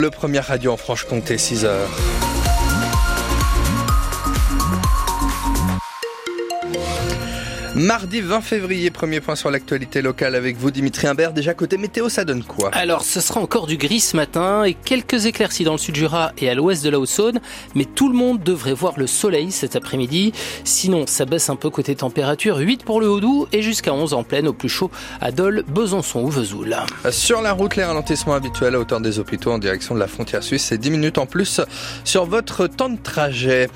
Le premier radio en Franche-Comté, 6 heures. Mardi 20 février, premier point sur l'actualité locale avec vous Dimitri Imbert. Déjà côté météo, ça donne quoi? Alors, ce sera encore du gris ce matin et quelques éclaircies dans le sud Jura et à l'ouest de la Haute-Saône, mais tout le monde devrait voir le soleil cet après-midi. Sinon, ça baisse un peu côté température, 8 pour le Haut-Doubs et jusqu'à 11 en pleine au plus chaud à Dole, Besançon ou Vesoul. Sur la route, les ralentissements habituels à hauteur des hôpitaux en direction de la frontière suisse, c'est 10 minutes en plus sur votre temps de trajet.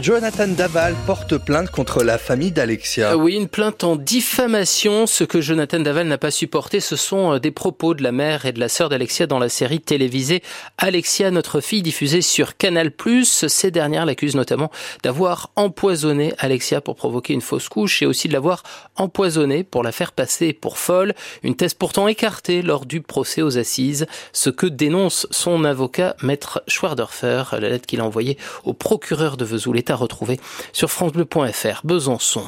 Jonathan Daval porte plainte contre la famille d'Alexia. Oui, une plainte en diffamation. Ce que Jonathan Daval n'a pas supporté, ce sont euh, des propos de la mère et de la sœur d'Alexia dans la série télévisée Alexia, notre fille, diffusée sur Canal+. Ces dernières l'accusent notamment d'avoir empoisonné Alexia pour provoquer une fausse couche et aussi de l'avoir empoisonnée pour la faire passer pour folle. Une thèse pourtant écartée lors du procès aux assises. Ce que dénonce son avocat, maître Schwardorfer, la lettre qu'il a envoyée au procureur de Vesoul est à retrouver sur francebleu.fr. Besançon.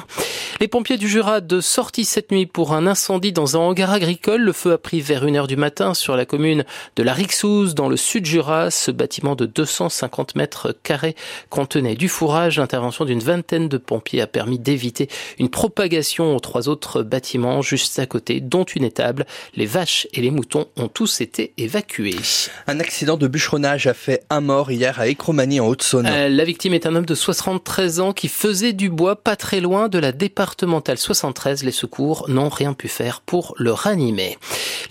Les du Jura de sortie cette nuit pour un incendie dans un hangar agricole. Le feu a pris vers 1h du matin sur la commune de la Rixouze dans le sud Jura. Ce bâtiment de 250 mètres carrés contenait du fourrage. L'intervention d'une vingtaine de pompiers a permis d'éviter une propagation aux trois autres bâtiments juste à côté, dont une étable. Les vaches et les moutons ont tous été évacués. Un accident de bûcheronnage a fait un mort hier à Écromanie en Haute-Saône. Euh, la victime est un homme de 73 ans qui faisait du bois pas très loin de la départementale 73, les secours n'ont rien pu faire pour le ranimer.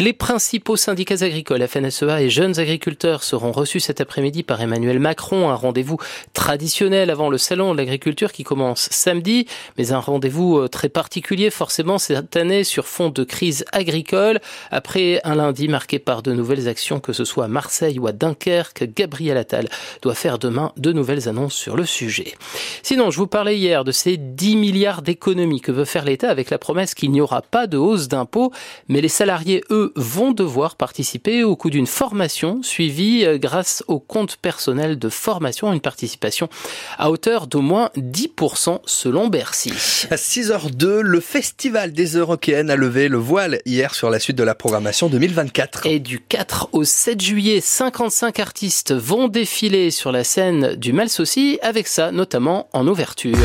Les principaux syndicats agricoles, FNSEA et jeunes agriculteurs seront reçus cet après-midi par Emmanuel Macron, un rendez-vous traditionnel avant le salon de l'agriculture qui commence samedi, mais un rendez-vous euh, très particulier forcément cette année sur fond de crise agricole, après un lundi marqué par de nouvelles actions, que ce soit à Marseille ou à Dunkerque, Gabriel Attal doit faire demain de nouvelles annonces sur le sujet. Sinon, je vous parlais hier de ces 10 milliards d'économies que veut faire l'État avec la promesse qu'il n'y aura pas de hausse d'impôts, mais les salariés, eux, vont devoir participer au coût d'une formation suivie euh, grâce au compte personnel de formation, une participation à hauteur d'au moins 10% selon Bercy. À 6h02, le Festival des Européennes a levé le voile hier sur la suite de la programmation 2024. Et du 4 au 7 juillet, 55 artistes vont défiler sur la scène du Malsaucy, avec ça notamment en ouverture.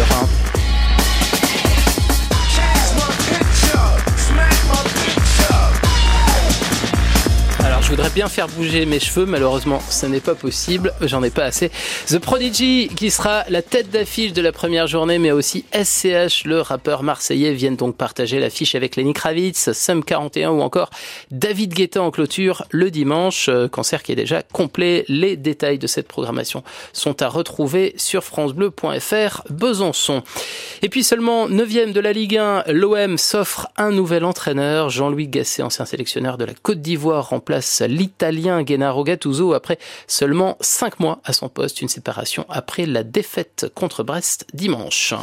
Voudrais bien faire bouger mes cheveux, malheureusement, ce n'est pas possible, j'en ai pas assez. The Prodigy, qui sera la tête d'affiche de la première journée, mais aussi SCH, le rappeur marseillais, viennent donc partager l'affiche avec Lenny Kravitz, Sum 41 ou encore David Guetta en clôture le dimanche, euh, concert qui est déjà complet. Les détails de cette programmation sont à retrouver sur francebleu.fr Besançon. Et puis seulement 9 de la Ligue 1, l'OM s'offre un nouvel entraîneur. Jean-Louis Gasset, ancien sélectionneur de la Côte d'Ivoire, remplace l'Italien Gennaro Gattuso après seulement 5 mois à son poste, une séparation après la défaite contre Brest dimanche.